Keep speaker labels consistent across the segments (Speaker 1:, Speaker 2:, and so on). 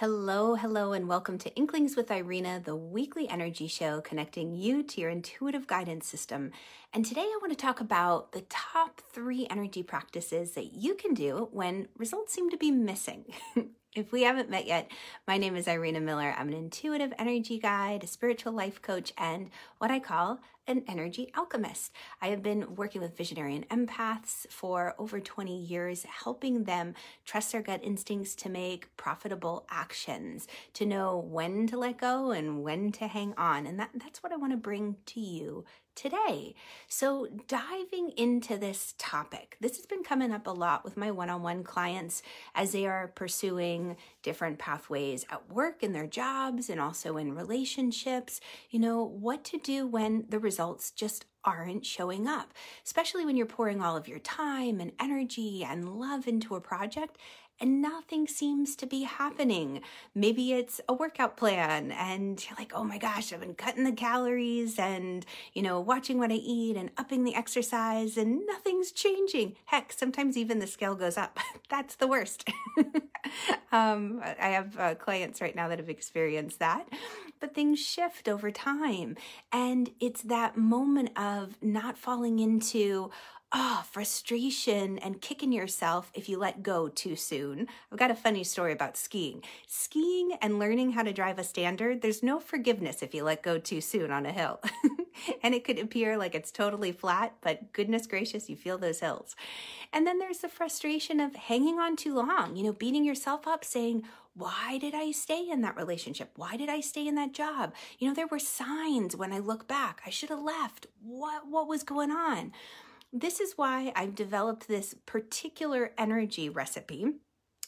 Speaker 1: Hello, hello, and welcome to Inklings with Irina, the weekly energy show connecting you to your intuitive guidance system. And today I want to talk about the top three energy practices that you can do when results seem to be missing. If we haven't met yet, my name is Irina Miller. I'm an intuitive energy guide, a spiritual life coach, and what I call an energy alchemist. I have been working with visionary and empaths for over 20 years, helping them trust their gut instincts to make profitable actions, to know when to let go and when to hang on. And that, that's what I want to bring to you today. So, diving into this topic, this has been coming up a lot with my one on one clients as they are pursuing different pathways at work, in their jobs, and also in relationships. You know, what to do when the results just aren't showing up, especially when you're pouring all of your time and energy and love into a project and nothing seems to be happening. Maybe it's a workout plan and you're like, oh my gosh, I've been cutting the calories and, you know, watching what I eat and upping the exercise and nothing's changing. Heck, sometimes even the scale goes up. That's the worst. um, I have uh, clients right now that have experienced that, but things shift over time. And it's that moment of not falling into, oh, frustration and kicking yourself if you let go too soon. I've got a funny story about skiing. Skiing and learning how to drive a standard, there's no forgiveness if you let go too soon on a hill. and it could appear like it's totally flat, but goodness gracious, you feel those hills. And then there's the frustration of hanging on too long, you know, beating yourself up saying, why did I stay in that relationship? Why did I stay in that job? You know, there were signs when I look back. I should have left. What what was going on? This is why I've developed this particular energy recipe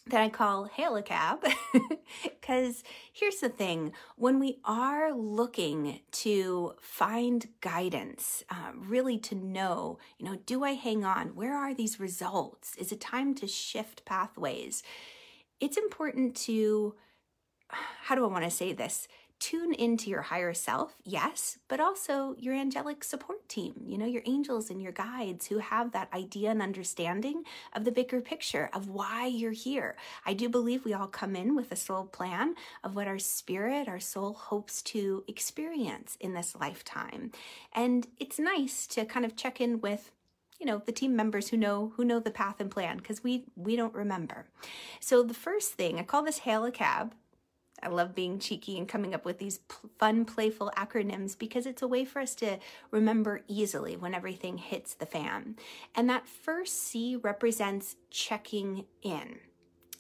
Speaker 1: that I call Hail a Cab. Because here's the thing when we are looking to find guidance, uh, really to know, you know, do I hang on? Where are these results? Is it time to shift pathways? It's important to, how do I want to say this? Tune into your higher self, yes, but also your angelic support team, you know, your angels and your guides who have that idea and understanding of the bigger picture of why you're here. I do believe we all come in with a soul plan of what our spirit, our soul hopes to experience in this lifetime. And it's nice to kind of check in with you know the team members who know who know the path and plan because we we don't remember so the first thing i call this hail a cab I love being cheeky and coming up with these fun, playful acronyms because it's a way for us to remember easily when everything hits the fan. And that first C represents checking in.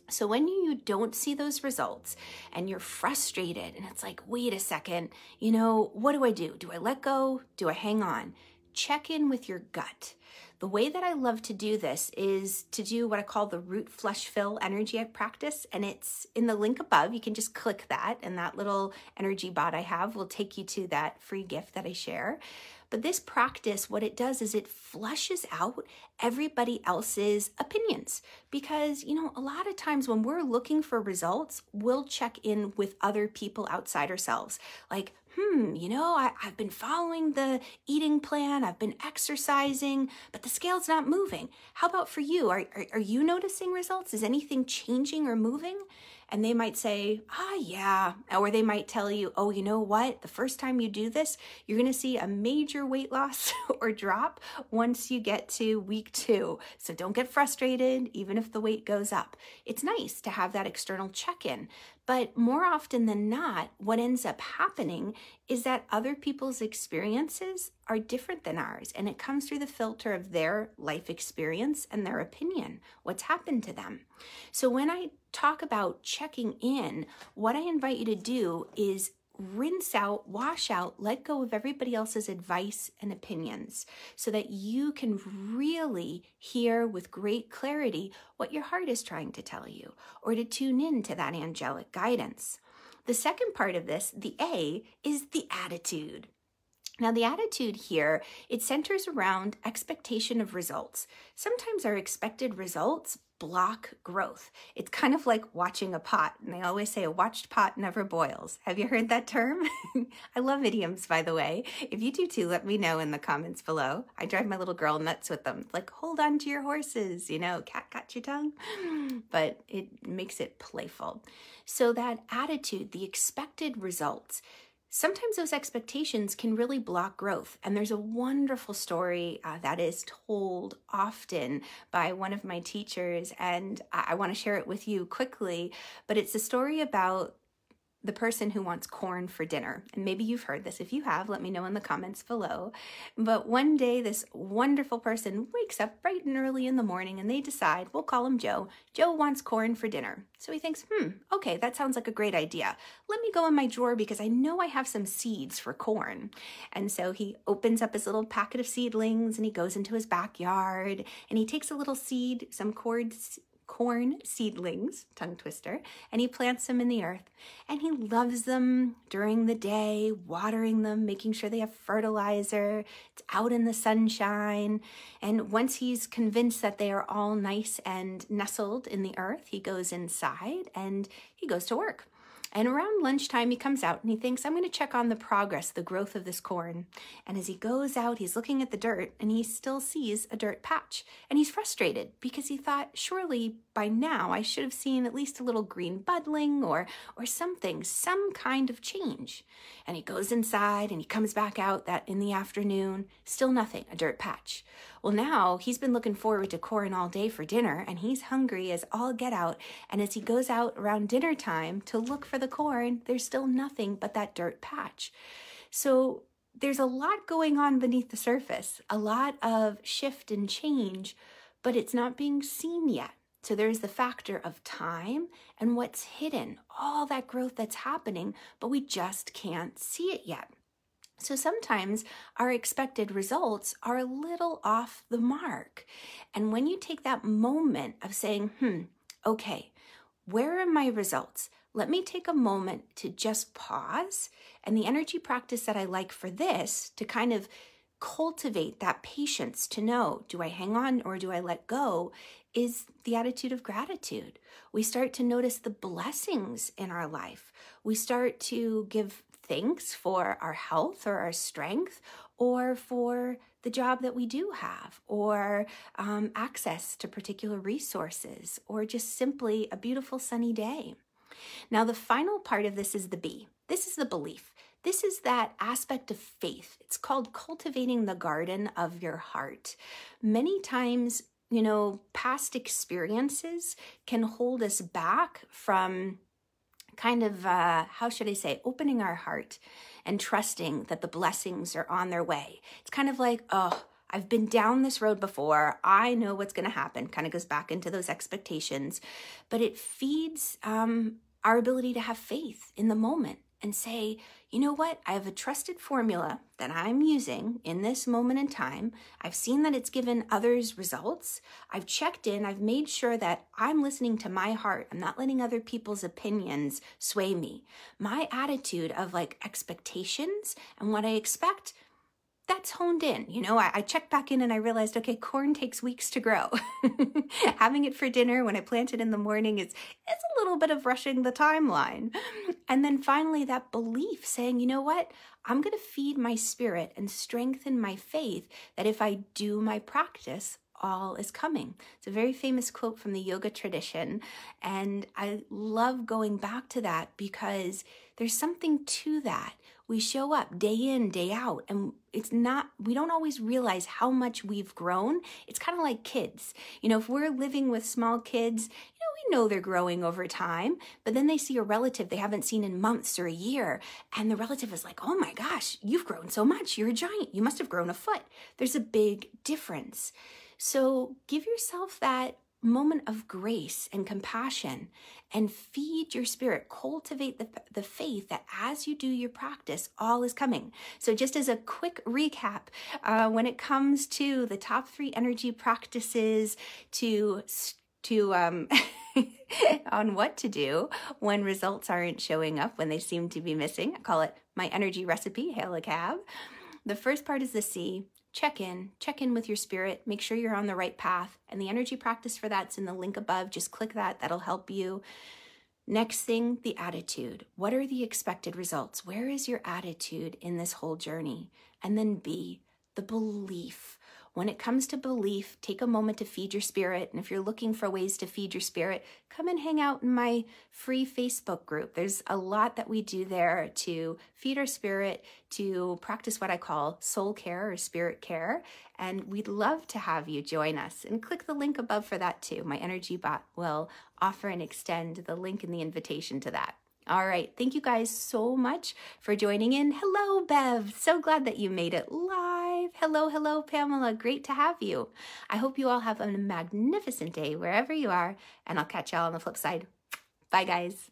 Speaker 1: So when you don't see those results and you're frustrated and it's like, wait a second, you know, what do I do? Do I let go? Do I hang on? Check in with your gut. The way that I love to do this is to do what I call the root flush fill energy practice. And it's in the link above. You can just click that, and that little energy bot I have will take you to that free gift that I share. But this practice, what it does is it flushes out everybody else's opinions. Because, you know, a lot of times when we're looking for results, we'll check in with other people outside ourselves. Like, hmm, you know, I, have been following the eating plan, I've been exercising, but the scale's not moving. How about for you? Are, are, are you noticing results? Is anything changing or moving? And they might say, ah, yeah. Or they might tell you, oh, you know what? The first time you do this, you're going to see a major weight loss or drop once you get to week two. So don't get frustrated, even if the weight goes up. It's nice to have that external check in. But more often than not, what ends up happening is that other people's experiences are different than ours, and it comes through the filter of their life experience and their opinion, what's happened to them. So when I talk about checking in, what I invite you to do is rinse out, wash out, let go of everybody else's advice and opinions so that you can really hear with great clarity what your heart is trying to tell you or to tune in to that angelic guidance. The second part of this, the A, is the attitude. Now, the attitude here, it centers around expectation of results. Sometimes our expected results block growth. It's kind of like watching a pot. And they always say a watched pot never boils. Have you heard that term? I love idioms, by the way. If you do too, let me know in the comments below. I drive my little girl nuts with them. Like, hold on to your horses, you know, cat got your tongue. But it makes it playful. So that attitude, the expected results, sometimes those expectations can really block growth. And there's a wonderful story uh, that is told often by one of my teachers, and I, I want to share it with you quickly. But it's a story about the person who wants corn for dinner. And maybe you've heard this. If you have, let me know in the comments below. But one day, this wonderful person wakes up bright and early in the morning and they decide, we'll call him Joe. Joe wants corn for dinner. So he thinks, hmm, okay, that sounds like a great idea. Let me go in my drawer because I know I have some seeds for corn. And so he opens up his little packet of seedlings and he goes into his backyard and he takes a little seed, some corn corn seedlings, tongue twister, and he plants them in the earth. And he loves them during the day, watering them, making sure they have fertilizer. It's out in the sunshine. And once he's convinced that they are all nice and nestled in the earth, he goes inside and he goes to work. And around lunchtime, he comes out and he thinks, I'm going to check on the progress, the growth of this corn. And as he goes out, he's looking at the dirt and he still sees a dirt patch. And he's frustrated because he thought, surely by now I should have seen at least a little green budding or, or something, some kind of change. And he goes inside and he comes back out that in the afternoon, still nothing, a dirt patch. Well, now he's been looking forward to corn all day for dinner and he's hungry as all get out. And as he goes out around dinner time to look for the corn, there's still nothing but that dirt patch. So there's a lot going on beneath the surface, a lot of shift and change, but it's not being seen yet. So there's the factor of time and what's hidden, all that growth that's happening, but we just can't see it yet. So sometimes our expected results are a little off the mark. And when you take that moment of saying, hmm, okay, where are my results? Let me take a moment to just pause. And the energy practice that I like for this to kind of cultivate that patience to know do I hang on or do I let go is the attitude of gratitude. We start to notice the blessings in our life. We start to give thanks for our health or our strength or for the job that we do have or um, access to particular resources or just simply a beautiful sunny day. Now, the final part of this is the B. This is the belief. This is that aspect of faith. It's called cultivating the garden of your heart. Many times, you know, past experiences can hold us back from kind of, uh, how should I say, opening our heart and trusting that the blessings are on their way. It's kind of like, oh, I've been down this road before. I know what's going to happen. Kind of goes back into those expectations, but it feeds um, our ability to have faith in the moment and say, you know what? I have a trusted formula that I'm using in this moment in time. I've seen that it's given others results. I've checked in. I've made sure that I'm listening to my heart. I'm not letting other people's opinions sway me. My attitude of like expectations and what I expect that's honed in. You know, I, I, checked back in and I realized, okay, corn takes weeks to grow. Having it for dinner when I plant it in the morning is, is a little bit of rushing the timeline. And then finally, that belief saying, you know what? I'm going to feed my spirit and strengthen my faith that if I do my practice, all is coming. It's a very famous quote from the yoga tradition. And I love going back to that because there's something to that we show up day in, day out, and it's not, we don't always realize how much we've grown. It's kind of like kids. You know, if we're living with small kids, you know, we know they're growing over time, but then they see a relative they haven't seen in months or a year, and the relative is like, oh my gosh, you've grown so much. You're a giant. You must have grown a foot. There's a big difference. So give yourself that moment of grace and compassion and feed your spirit. Cultivate the, the faith that as you do your practice, all is coming. So, just as a quick recap, uh, when it comes to the top three energy practices to to um, on what to do when results aren't showing up when they seem to be missing. I call it my energy recipe. Hail a cab. The first part is the C check in, check in with your spirit, make sure you're on the right path. And the energy practice for that's in the link above. Just click that, that'll help you. Next thing, the attitude. What are the expected results? Where is your attitude in this whole journey? And then B, the belief. When it comes to belief, take a moment to feed your spirit. And if you're looking for ways to feed your spirit, come and hang out in my free Facebook group. There's a lot that we do there to feed our spirit, to practice what I call soul care or spirit care. And we'd love to have you join us. And click the link above for that too. My energy bot will offer and extend the link in the invitation to that. All right. Thank you guys so much for joining in. Hello, Bev. So glad that you made it live. Hello, hello, Pamela. Great to have you. I hope you all have a magnificent day wherever you are, and I'll catch y'all on the flip side. Bye, guys.